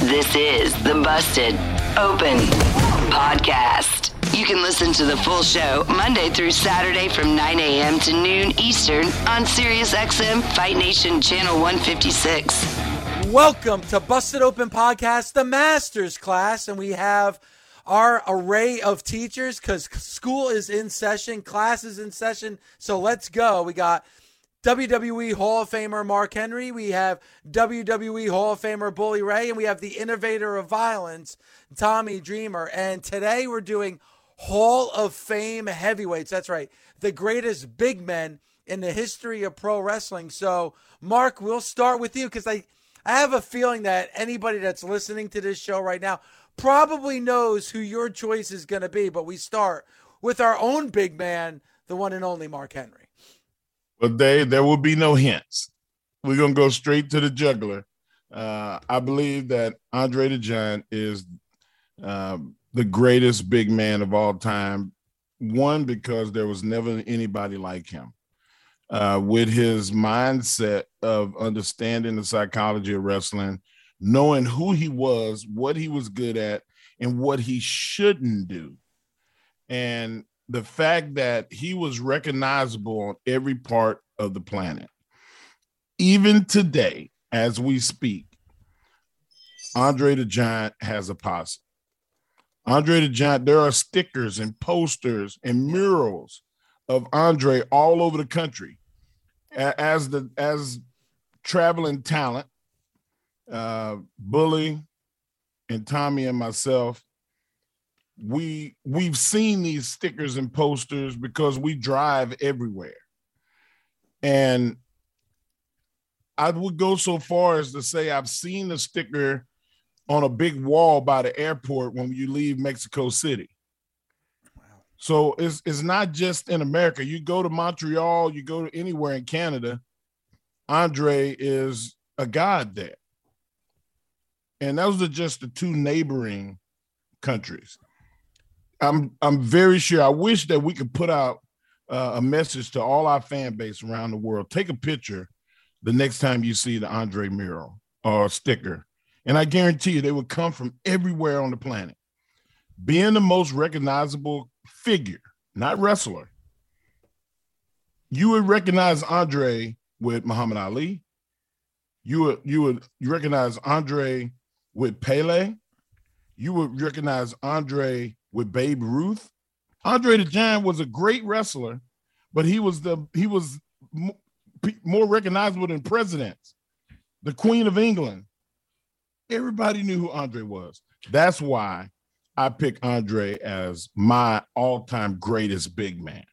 This is the Busted Open Podcast. You can listen to the full show Monday through Saturday from 9 a.m. to noon Eastern on SiriusXM Fight Nation Channel 156. Welcome to Busted Open Podcast, the Masters class, and we have our array of teachers because school is in session, class is in session. So let's go. We got WWE Hall of Famer Mark Henry. We have WWE Hall of Famer Bully Ray, and we have the innovator of violence, Tommy Dreamer. And today we're doing Hall of Fame heavyweights. That's right, the greatest big men in the history of pro wrestling. So, Mark, we'll start with you because I, I have a feeling that anybody that's listening to this show right now probably knows who your choice is going to be. But we start with our own big man, the one and only Mark Henry. But they there will be no hints. We're gonna go straight to the juggler. Uh, I believe that Andre the Giant is um, the greatest big man of all time. One because there was never anybody like him. Uh, with his mindset of understanding the psychology of wrestling, knowing who he was, what he was good at, and what he shouldn't do. And the fact that he was recognizable on every part of the planet. Even today, as we speak, Andre the Giant has a posse. Andre the Giant, there are stickers and posters and murals of Andre all over the country. As the as traveling talent, uh, Bully and Tommy and myself we we've seen these stickers and posters because we drive everywhere. And i would go so far as to say i've seen a sticker on a big wall by the airport when you leave mexico city. Wow. so it's, it's not just in america. You go to montreal you go to anywhere in canada andre is a god there. And those are just the two neighboring countries I'm I'm very sure. I wish that we could put out uh, a message to all our fan base around the world. Take a picture the next time you see the Andre mural or sticker, and I guarantee you they would come from everywhere on the planet. Being the most recognizable figure, not wrestler, you would recognize Andre with Muhammad Ali. You would you would you recognize Andre with Pele. You would recognize Andre with Babe Ruth. Andre the Giant was a great wrestler, but he was the he was more recognizable than presidents. The Queen of England. Everybody knew who Andre was. That's why I pick Andre as my all-time greatest big man.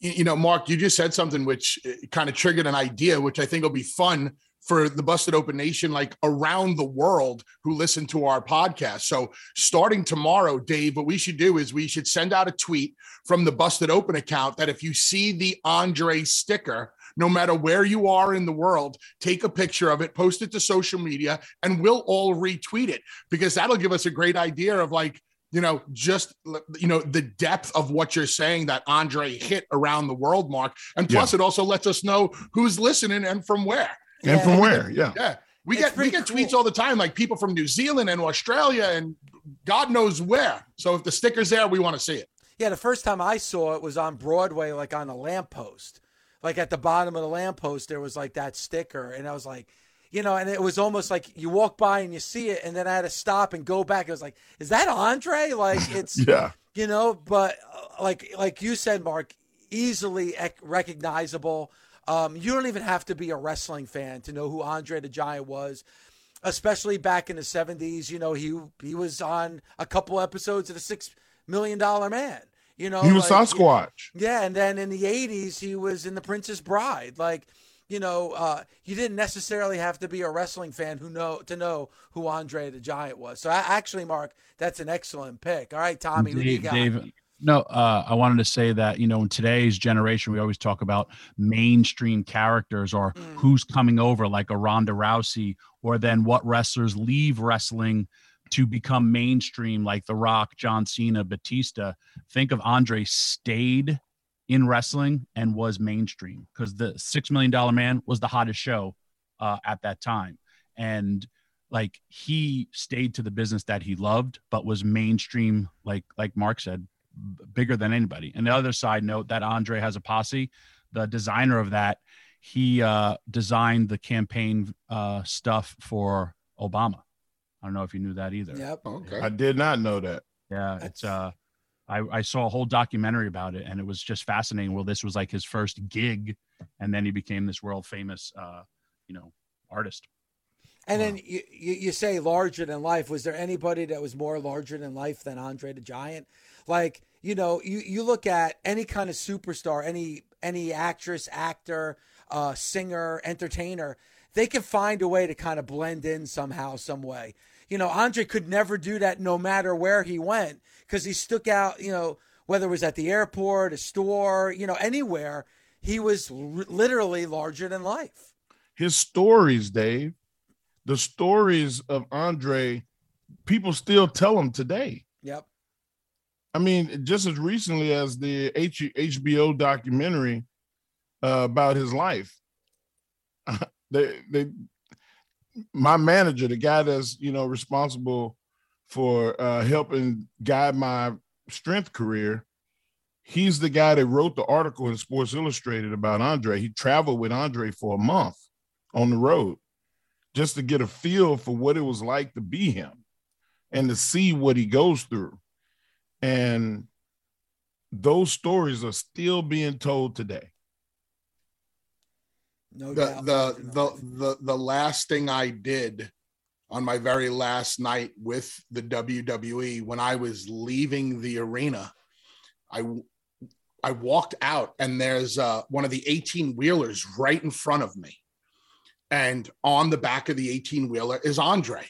You know, Mark, you just said something which uh, kind of triggered an idea, which I think will be fun for the Busted Open Nation, like around the world who listen to our podcast. So, starting tomorrow, Dave, what we should do is we should send out a tweet from the Busted Open account that if you see the Andre sticker, no matter where you are in the world, take a picture of it, post it to social media, and we'll all retweet it because that'll give us a great idea of like, you know, just you know the depth of what you're saying that Andre hit around the world, Mark, and plus yeah. it also lets us know who's listening and from where. And from where? Yeah. Yeah. We get we get cool. tweets all the time, like people from New Zealand and Australia and God knows where. So if the sticker's there, we want to see it. Yeah, the first time I saw it was on Broadway, like on a lamppost. Like at the bottom of the lamppost, there was like that sticker, and I was like, you know, and it was almost like you walk by and you see it, and then I had to stop and go back. It was like, is that Andre? Like it's Yeah. you know, but uh, like like you said, Mark, easily ec- recognizable. Um, you don't even have to be a wrestling fan to know who Andre the Giant was, especially back in the '70s. You know, he he was on a couple episodes of the Six Million Dollar Man. You know, He was like, Sasquatch. yeah, and then in the '80s, he was in The Princess Bride. Like, you know, uh, you didn't necessarily have to be a wrestling fan who know to know who Andre the Giant was. So, I, actually, Mark, that's an excellent pick. All right, Tommy, who do you Dave, got? Dave, no, uh, I wanted to say that you know in today's generation we always talk about mainstream characters or Mm. who's coming over, like a Ronda Rousey, or then what wrestlers leave wrestling to become mainstream, like The Rock, John Cena, Batista. Think of Andre stayed in wrestling and was mainstream because the Six Million Dollar Man was the hottest show uh, at that time, and like he stayed to the business that he loved, but was mainstream, like like Mark said, bigger than anybody. And the other side note that Andre has a posse, the designer of that, he uh, designed the campaign uh, stuff for Obama. I don't know if you knew that either. Yep. Okay. I did not know that. Yeah, it's uh I, I saw a whole documentary about it and it was just fascinating. Well, this was like his first gig, and then he became this world famous uh, you know, artist. And then you, you, you say larger than life. Was there anybody that was more larger than life than Andre the Giant? Like, you know, you, you look at any kind of superstar, any any actress, actor, uh, singer, entertainer, they can find a way to kind of blend in somehow, some way. You know, Andre could never do that no matter where he went because he stuck out, you know, whether it was at the airport, a store, you know, anywhere, he was r- literally larger than life. His stories, Dave, the stories of Andre, people still tell them today. Yep. I mean, just as recently as the H- HBO documentary uh, about his life, they they my manager, the guy that's you know responsible for uh, helping guide my strength career, he's the guy that wrote the article in Sports Illustrated about Andre. He traveled with Andre for a month on the road just to get a feel for what it was like to be him and to see what he goes through. And those stories are still being told today. No the doubt. the the, the the last thing I did on my very last night with the WWE when I was leaving the arena, I I walked out and there's uh, one of the 18 wheelers right in front of me, and on the back of the 18 wheeler is Andre,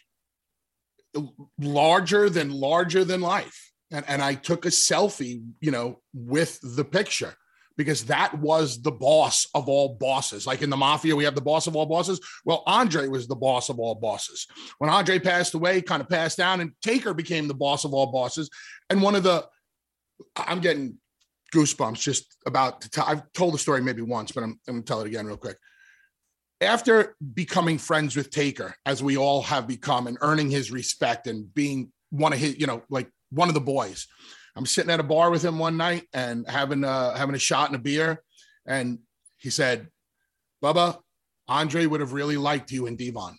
larger than larger than life, and and I took a selfie, you know, with the picture because that was the boss of all bosses. Like in the mafia, we have the boss of all bosses. Well, Andre was the boss of all bosses. When Andre passed away, kind of passed down, and Taker became the boss of all bosses. And one of the, I'm getting goosebumps just about to tell. I've told the story maybe once, but I'm, I'm going to tell it again real quick. After becoming friends with Taker, as we all have become, and earning his respect and being one of his, you know, like one of the boys. I'm sitting at a bar with him one night and having a having a shot and a beer, and he said, "Bubba, Andre would have really liked you in Devon,"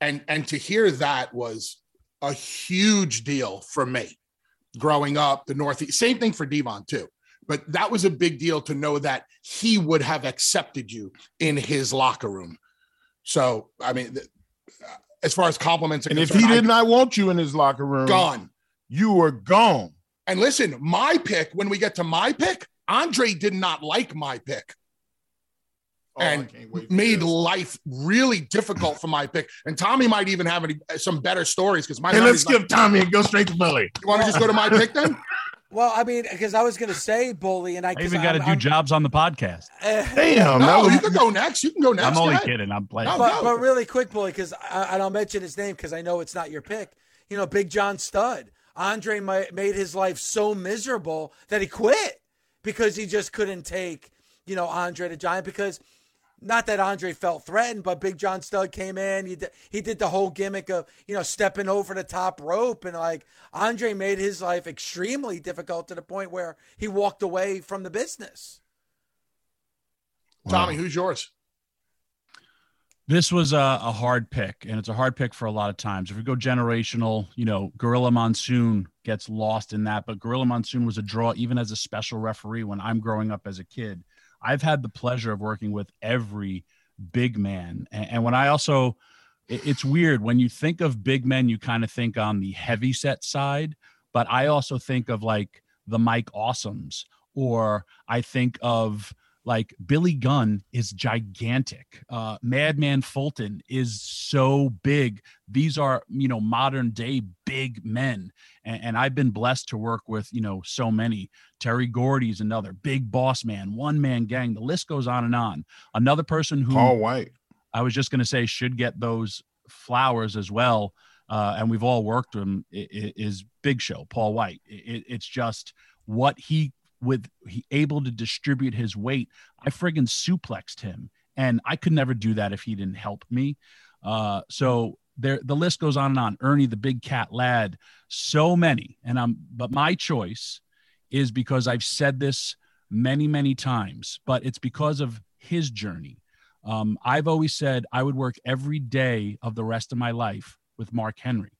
and and to hear that was a huge deal for me. Growing up, the Northeast, same thing for Devon too, but that was a big deal to know that he would have accepted you in his locker room. So, I mean, th- as far as compliments, are And if he I- did not I want you in his locker room, gone. You were gone. And listen, my pick, when we get to my pick, Andre did not like my pick Oh, and can't wait for made this. life really difficult for my pick. And Tommy might even have any, some better stories because my Hey, let's memory's not- Tommy and go straight to Billy. You want to just go to my pick then? Well, I mean, because I was going to say bully, and I, I 'cause even got to do I'm- jobs on the podcast. eh, Damn, that no, was you can go next. You can go next. I'm only ahead. kidding. I'm playing. No, but, no. but really quick, bully, because and I'll mention his name because I know it's not your pick. You know, Big John Studd. Andre made his life so miserable that he quit because he just couldn't take, you know, Andre the Giant. Because not that Andre felt threatened, but Big John Studd came in. He did, he did the whole gimmick of you know stepping over the top rope, and like Andre made his life extremely difficult to the point where he walked away from the business. Tommy, who's yours? This was a, a hard pick, and it's a hard pick for a lot of times. If we go generational, you know, Gorilla Monsoon gets lost in that, but Gorilla Monsoon was a draw even as a special referee when I'm growing up as a kid. I've had the pleasure of working with every big man. And, and when I also, it, it's weird when you think of big men, you kind of think on the heavy set side, but I also think of like the Mike Awesomes, or I think of like Billy Gunn is gigantic. Uh, Madman Fulton is so big. These are, you know, modern day big men. And, and, I've been blessed to work with, you know, so many. Terry Gordy's another big boss man, one man gang. The list goes on and on. Another person who Paul White, I was just going to say, should get those flowers as well. Uh, and we've all worked with him is Big Show, Paul White. It, it's just what he with he able to distribute his weight. I friggin' suplexed him, and I could never do that if he didn't help me. Uh, so there, the list goes on and on. Ernie, the big cat Ladd, so many, and I'm. But my choice is because I've said this many, many times, but it's because of his journey. Um, I've always said I would work every day of the rest of my life with Mark Henry.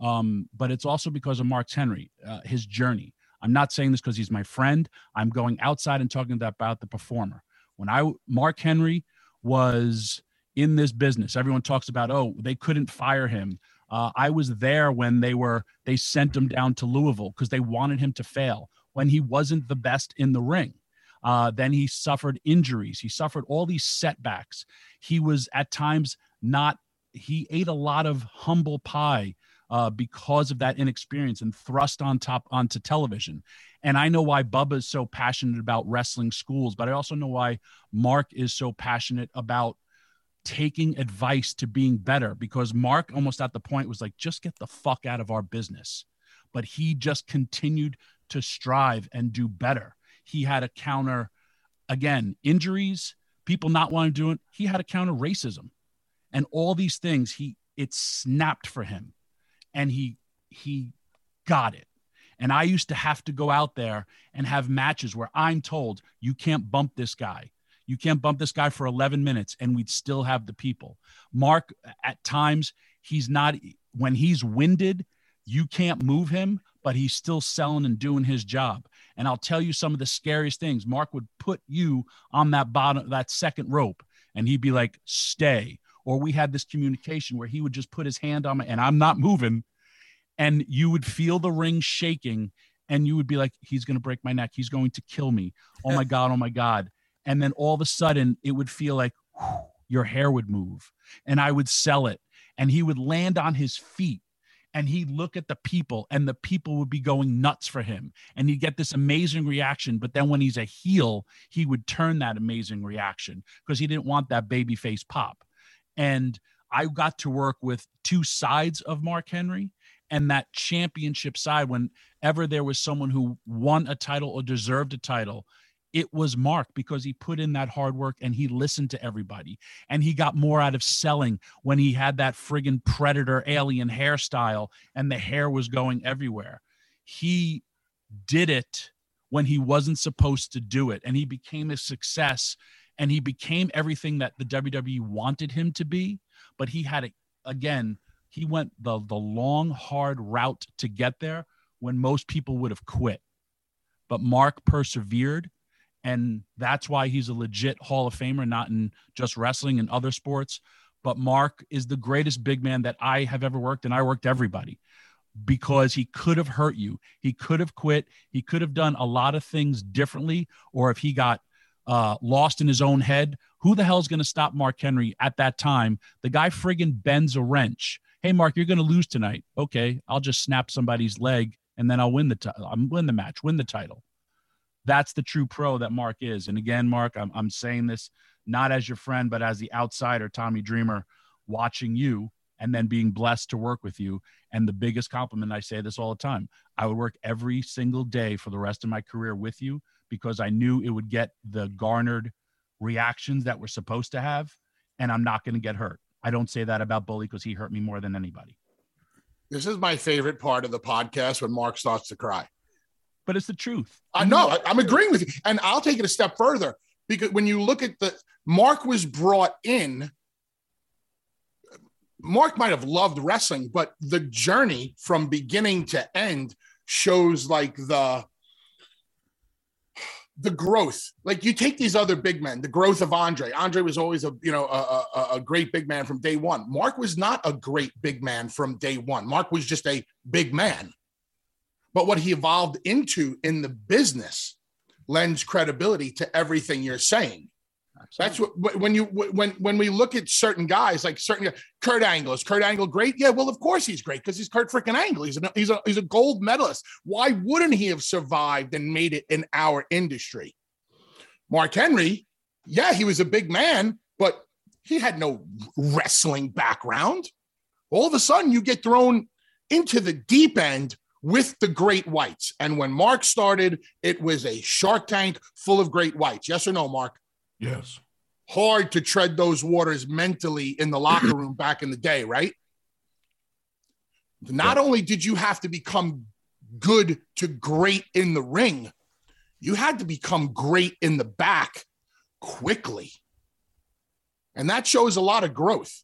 Um, but it's also because of Mark Henry, uh, his journey. I'm not saying this because he's my friend. I'm going outside and talking about the performer. When I Mark Henry was in this business, everyone talks about oh they couldn't fire him. Uh, I was there when they were they sent him down to Louisville because they wanted him to fail when he wasn't the best in the ring. Uh, then he suffered injuries. He suffered all these setbacks. He was at times not. He ate a lot of humble pie uh, because of that inexperience and thrust on top onto television. And I know why Bubba is so passionate about wrestling schools, but I also know why Mark is so passionate about taking advice to being better because Mark almost at the point was like, just get the fuck out of our business. But he just continued to strive and do better. He had a counter, again, injuries, people not wanting to do it. He had a counter racism and all these things. He, it snapped for him and he he got it. And I used to have to go out there and have matches where I'm told you can't bump this guy. You can't bump this guy for 11 minutes and we'd still have the people. Mark at times he's not when he's winded, you can't move him, but he's still selling and doing his job. And I'll tell you some of the scariest things. Mark would put you on that bottom that second rope and he'd be like, "Stay." Or we had this communication where he would just put his hand on me and I'm not moving and you would feel the ring shaking and you would be like he's going to break my neck. He's going to kill me. Oh my god oh my god. And then all of a sudden it would feel like whew, your hair would move and I would sell it and he would land on his feet and he'd look at the people and the people would be going nuts for him and he'd get this amazing reaction but then when he's a heel he would turn that amazing reaction because he didn't want that baby face pop and I got to work with two sides of Mark Henry and that championship side. Whenever there was someone who won a title or deserved a title, it was Mark because he put in that hard work and he listened to everybody. And he got more out of selling when he had that friggin' predator alien hairstyle and the hair was going everywhere. He did it when he wasn't supposed to do it. And he became a success and he became everything that the WWE wanted him to be. But he had it again. He went the the long, hard route to get there when most people would have quit. But Mark persevered, and that's why he's a legit Hall of Famer, not in just wrestling and other sports. But Mark is the greatest big man that I have ever worked, and I worked everybody because he could have hurt you. He could have quit. He could have done a lot of things differently, or if he got uh, lost in his own head. Who the hell is going to stop Mark Henry at that time? The guy friggin' bends a wrench. Hey, Mark, you're going to lose tonight. Okay, I'll just snap somebody's leg and then I'll win the t- I'm win the match, win the title. That's the true pro that Mark is. And again, Mark, I'm, I'm saying this not as your friend, but as the outsider, Tommy Dreamer, watching you and then being blessed to work with you. And the biggest compliment, I say this all the time I would work every single day for the rest of my career with you because I knew it would get the garnered reactions that we're supposed to have, and I'm not going to get hurt. I don't say that about Bully because he hurt me more than anybody. This is my favorite part of the podcast when Mark starts to cry. But it's the truth. I know. I, I'm agreeing with you. And I'll take it a step further because when you look at the Mark was brought in Mark might have loved wrestling, but the journey from beginning to end shows like the the growth. Like you take these other big men, the growth of Andre. Andre was always a you know a, a, a, great big man from day one. Mark was not a great big man from day one. Mark was just a big man. But what he evolved into in the business lends credibility to everything you're saying. That's what when you when when we look at certain guys like certain Kurt Angle is Kurt Angle great? Yeah, well, of course he's great because he's Kurt freaking Angle. He's a, he's a he's a gold medalist. Why wouldn't he have survived and made it in our industry? Mark Henry, yeah, he was a big man, but he had no wrestling background. All of a sudden, you get thrown into the deep end with the great whites. And when Mark started, it was a shark tank full of great whites. Yes or no, Mark? Yes. Hard to tread those waters mentally in the locker room back in the day, right? Not only did you have to become good to great in the ring, you had to become great in the back quickly. And that shows a lot of growth.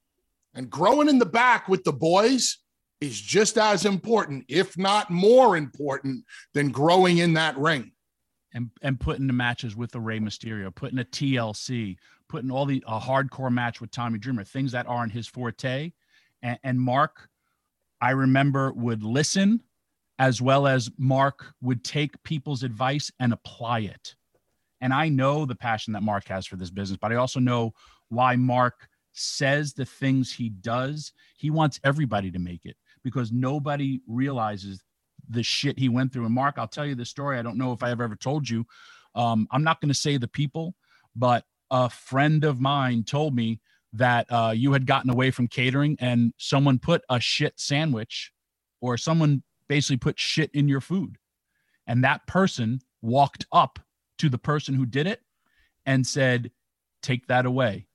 And growing in the back with the boys is just as important, if not more important, than growing in that ring and and putting the matches with the Rey Mysterio, putting a TLC, putting all the a hardcore match with Tommy Dreamer, things that aren't his forte. And, and Mark, I remember would listen, as well as Mark would take people's advice and apply it. And I know the passion that Mark has for this business, but I also know why Mark says the things he does. He wants everybody to make it because nobody realizes the shit he went through. And Mark, I'll tell you the story. I don't know if I have ever told you. Um, I'm not going to say the people, but a friend of mine told me that uh, you had gotten away from catering and someone put a shit sandwich or someone basically put shit in your food. And that person walked up to the person who did it and said, Take that away.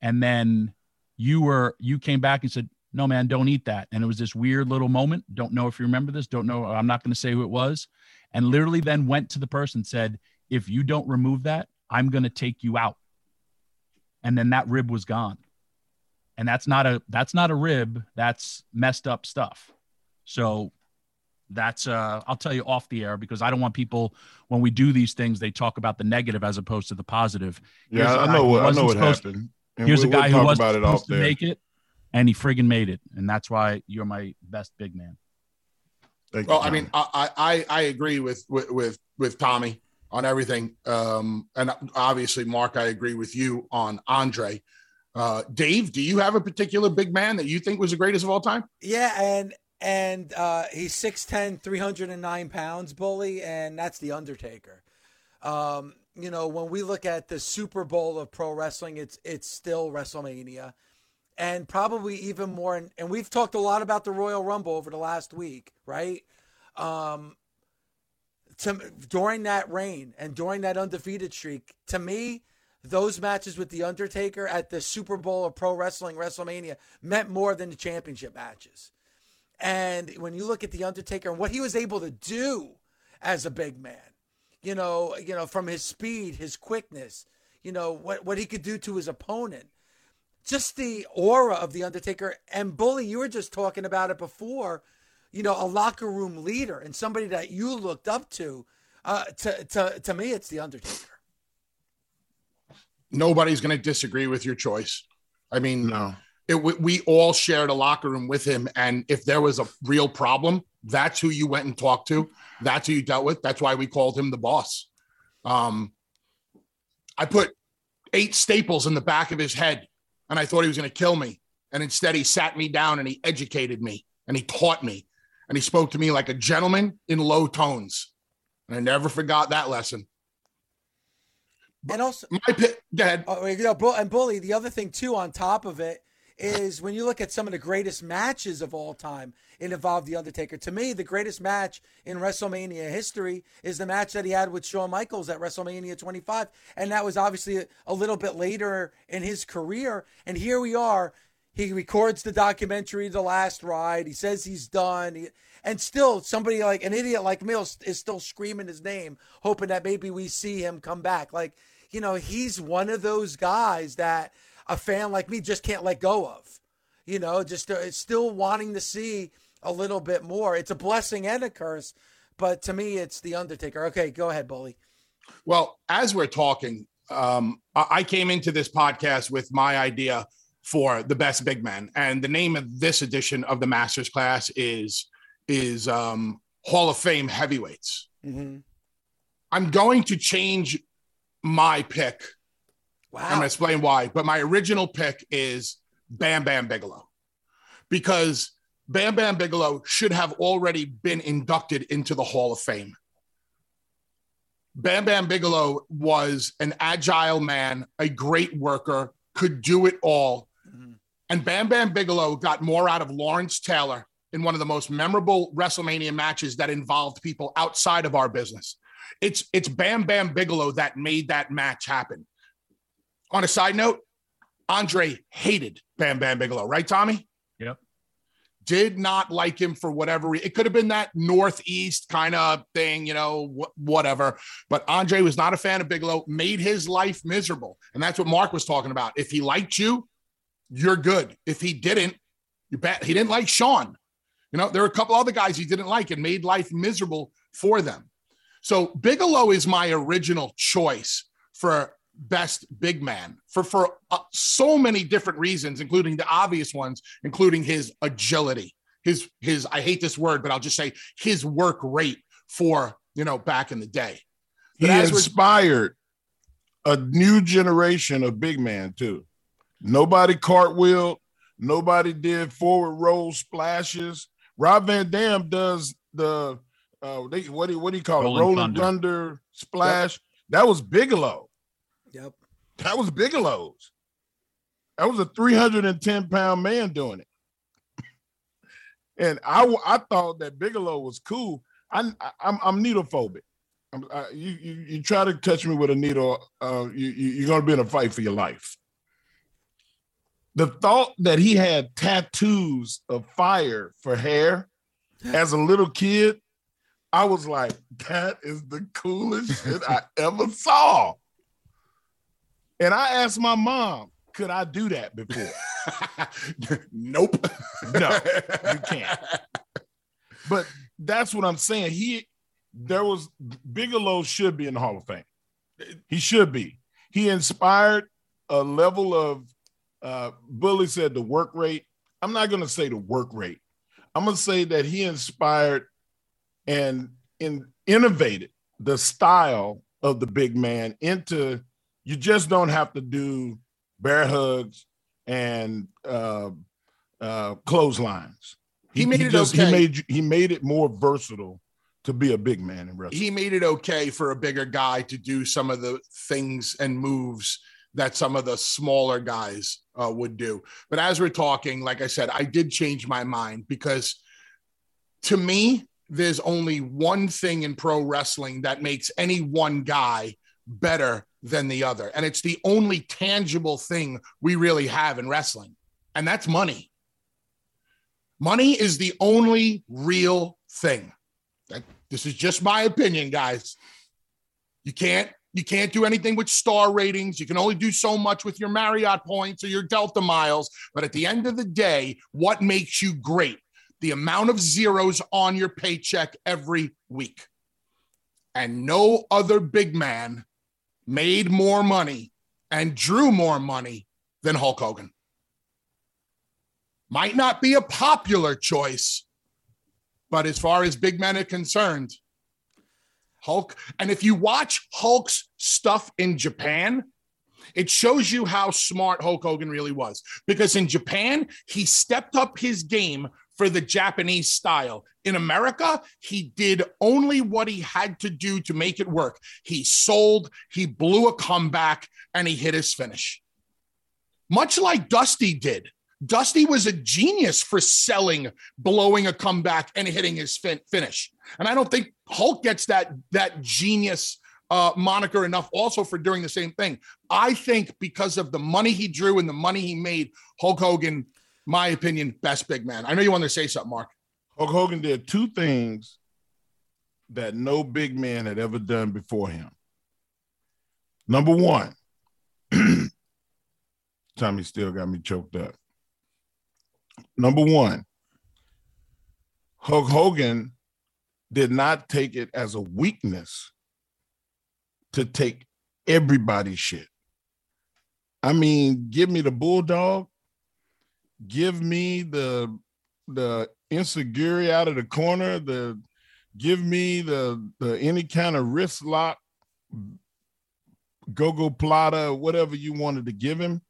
And then you were, you came back and said, no man don't eat that. And it was this weird little moment. Don't know if you remember this. Don't know. I'm not going to say who it was. And literally then went to the person said if you don't remove that i'm going to take you out. And then that rib was gone. And that's not a that's not a rib. That's messed up stuff. So that's uh i'll tell you off the air because i don't want people when we do these things they talk about the negative as opposed to the positive. Yeah i know what i know what happened. And here's we'll, a guy we'll who was supposed to there. make it and he friggin' made it, and that's why you're my best big man. Thank well, you, I mean, I, I I agree with with with, with Tommy on everything, um, and obviously, Mark, I agree with you on Andre. Uh, Dave, do you have a particular big man that you think was the greatest of all time? Yeah, and and uh, he's 6'10", 309 pounds, bully, and that's the Undertaker. Um, you know, when we look at the Super Bowl of pro wrestling, it's it's still WrestleMania and probably even more. And, and we've talked a lot about the Royal Rumble over the last week, right? Um, to, during that reign and during that undefeated streak, to me, those matches with The Undertaker at the Super Bowl of Pro Wrestling, WrestleMania, meant more than the championship matches. And when you look at The Undertaker and what he was able to do as a big man, you know, you know, from his speed, his quickness, you know, what, what he could do to his opponent just the aura of the Undertaker and Bully. You were just talking about it before. You know, a locker room leader and somebody that you looked up to. Uh, to to to me, it's the Undertaker. Nobody's going to disagree with your choice. I mean, no. It, we all shared a locker room with him, and if there was a real problem, that's who you went and talked to. That's who you dealt with. That's why we called him the boss. Um, I put eight staples in the back of his head and I thought he was going to kill me. And instead, he sat me down and he educated me and he taught me and he spoke to me like a gentleman in low tones. And I never forgot that lesson. And also, my pit, go ahead. Oh, you know, and bully. The other thing too, on top of it, is when you look at some of the greatest matches of all time, it involved The Undertaker. To me, the greatest match in WrestleMania history is the match that he had with Shawn Michaels at WrestleMania 25. And that was obviously a, little bit later in his career. And here we are. He records the documentary, The Last Ride. He says he's done. He, and still, somebody like an idiot like me is still screaming his name, hoping that maybe we see him come back. Like, you know, he's one of those guys that a fan like me just can't let go of. You know, just uh, still wanting to see a little bit more. It's a blessing and a curse, but to me, it's the Undertaker. Okay, go ahead, Bully. Well, as we're talking, um, I came into this podcast with my idea for the best big man, and the name of this edition of the Masters class is is um, Hall of Fame heavyweights. Mm-hmm. I'm going to change my pick. Wow. I'm going to explain why, but my original pick is Bam Bam Bigelow because Bam Bam Bigelow should have already been inducted into the Hall of Fame. Bam Bam Bigelow was an agile man, a great worker, could do it all. Mhm. And Bam Bam Bigelow got more out of Lawrence Taylor in one of the most memorable WrestleMania matches that involved people outside of our business. It's it's Bam Bam Bigelow that made that match happen. On a side note, Andre hated Bam Bam Bigelow, right, Tommy? Yep. Did not like him for whatever reason. It could have been that Northeast kind of thing, you know, wh- whatever. But Andre was not a fan of Bigelow, made his life miserable. And that's what Mark was talking about. If he liked you, you're good. If he didn't, you bet he didn't like Sean. You know, there were a couple other guys he didn't like and made life miserable for them. So Bigelow is my original choice for best big man for for uh, so many different reasons, including the obvious ones, including his agility, his his I hate this word, but I'll just say his work rate for you know back in the day. He But as we're- inspired a new generation of big man too. Nobody cartwheeled. Nobody did forward roll splashes. Rob Van Dam does the uh, they, what do you, what do you call Rolling it? Rolling Thunder. thunder, splash. That was Bigelow. Yep. That was Bigelow's. That was a 310 pound man doing it. And I, I thought that Bigelow was cool. I, I, I'm, I'm needlephobic. I'm, I, you, you, you try to touch me with a needle, uh, you, you, you're going to be in a fight for your life. The thought that he had tattoos of fire for hair as a little kid, I was like, that is the coolest shit I ever saw. And I asked my mom, could I do that before? nope. No, you can't. But that's what I'm saying. He there was Bigelow should be in the Hall of Fame. He should be. He inspired a level of uh Bully said the work rate. I'm not gonna say the work rate. I'm gonna say that he inspired and in innovated the style of the big man into you just don't have to do bear hugs and uh, uh, clotheslines. He made it just, okay. He made he made it more versatile to be a big man in wrestling. he made it okay for a bigger guy to do some of the things and moves that some of the smaller guys uh, would do. But as we're talking, like I said, I did change my mind because to me, there's only one thing in pro wrestling that makes any one guy better than the other. And it's the only tangible thing we really have in wrestling, and that's money. Money is the only real thing. That, this is just my opinion, guys. You can't you can't do anything with star ratings. You can only do so much with your Marriott points or your Delta miles. But at the end of the day, what makes you great? The amount of zeros on your paycheck every week. And no other big man made more money and drew more money than Hulk Hogan. Might not be a popular choice, but as far as big men are concerned, Hulk. And if you watch Hulk's stuff in Japan, it shows you how smart Hulk Hogan really was. Because in Japan, he stepped up his game for the Japanese style. In America, he did only what he had to do to make it work. He sold, he blew a comeback, and he hit his finish. Much like Dusty did. Dusty was a genius for selling, blowing a comeback, and hitting his fin- finish. And I don't think Hulk gets that that genius uh, moniker enough also for doing the same thing. I think because of the money he drew and the money he made, Hulk Hogan, my opinion, best big man. I know you want to say something, Mark. Hulk Hogan did two things that no big man had ever done before him. Number one, Tommy still got me choked up. Number one, Hulk Hogan did not take it as a weakness to take everybody's shit. I mean, give me the bulldog, give me the the insecurity out of the corner, the give me the the any kind of wrist lock, go-go plata, whatever you wanted to give him.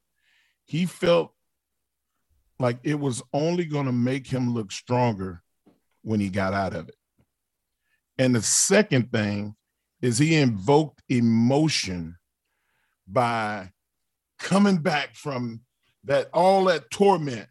He felt like it was only going to make him look stronger when he got out of it. And the second thing is he invoked emotion by coming back from that all that torment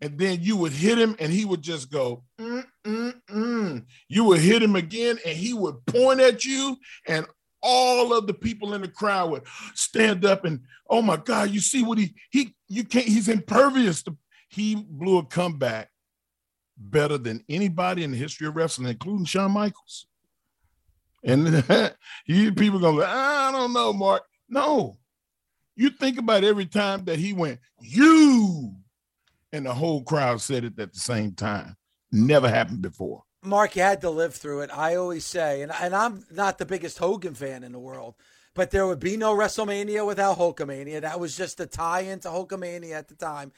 and then you would hit him and he would just go mm, mm, mm. you would hit him again and he would point at you and all of the people in the crowd would stand up and oh my god you see what he he you can't he's impervious to, he blew a comeback better than anybody in the history of wrestling including Shawn Michaels and you people gonna? I don't know Mark no you think about every time that he went you and the whole crowd said it at the same time. Never happened before. Mark, you had to live through it. I always say, and, and I'm not the biggest Hogan fan in the world, but there would be no WrestleMania without Hulkamania. That was just a tie into Hulkamania at the time.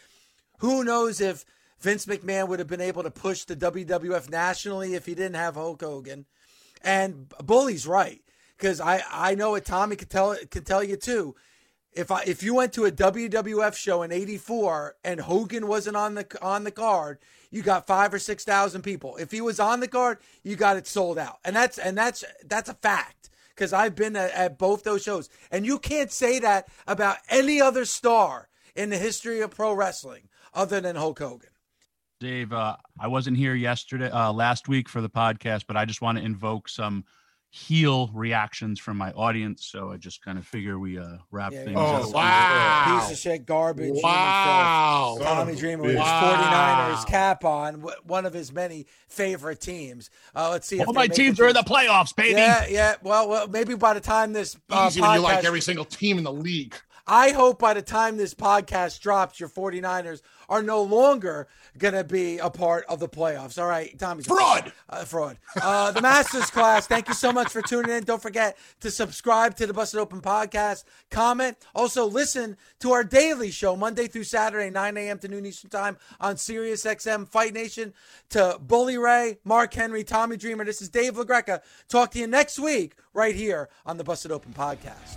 Who knows if Vince McMahon would have been able to push the WWF nationally if he didn't have Hulk Hogan? And Bully's right because I, I know what Tommy could tell could tell you too if I if you went to a WWF show in '84 and Hogan wasn't on the on the card, you got five or six thousand people. If he was on the card, you got it sold out, and that's and that's that's a fact because I've been at, at both those shows, and you can't say that about any other star in the history of pro wrestling other than Hulk Hogan. Dave, uh, I wasn't here yesterday, uh, last week for the podcast, but I just want to invoke some heel reactions from my audience. So I just kind of figure we uh, wrap yeah, things oh, up. Wow. Piece of shit garbage. Wow. Tommy Dreamer with wow. his 49ers cap on, one of his many favorite teams. Uh, let's see. All my teams are in the playoffs, baby. Yeah, yeah. Well, well, maybe by the time this uh, Easy when you like every single team in the league. I hope by the time this podcast drops, your 49ers are no longer going to be a part of the playoffs. All right, Tommy. Fraud. Uh, fraud. Uh, the Masters class, thank you so much for tuning in. Don't forget to subscribe to the Busted Open podcast, comment. Also, listen to our daily show, Monday through Saturday, 9 a.m. to noon Eastern Time on Sirius XM Fight Nation. To Bully Ray, Mark Henry, Tommy Dreamer, this is Dave LaGreca. Talk to you next week right here on the Busted Open podcast.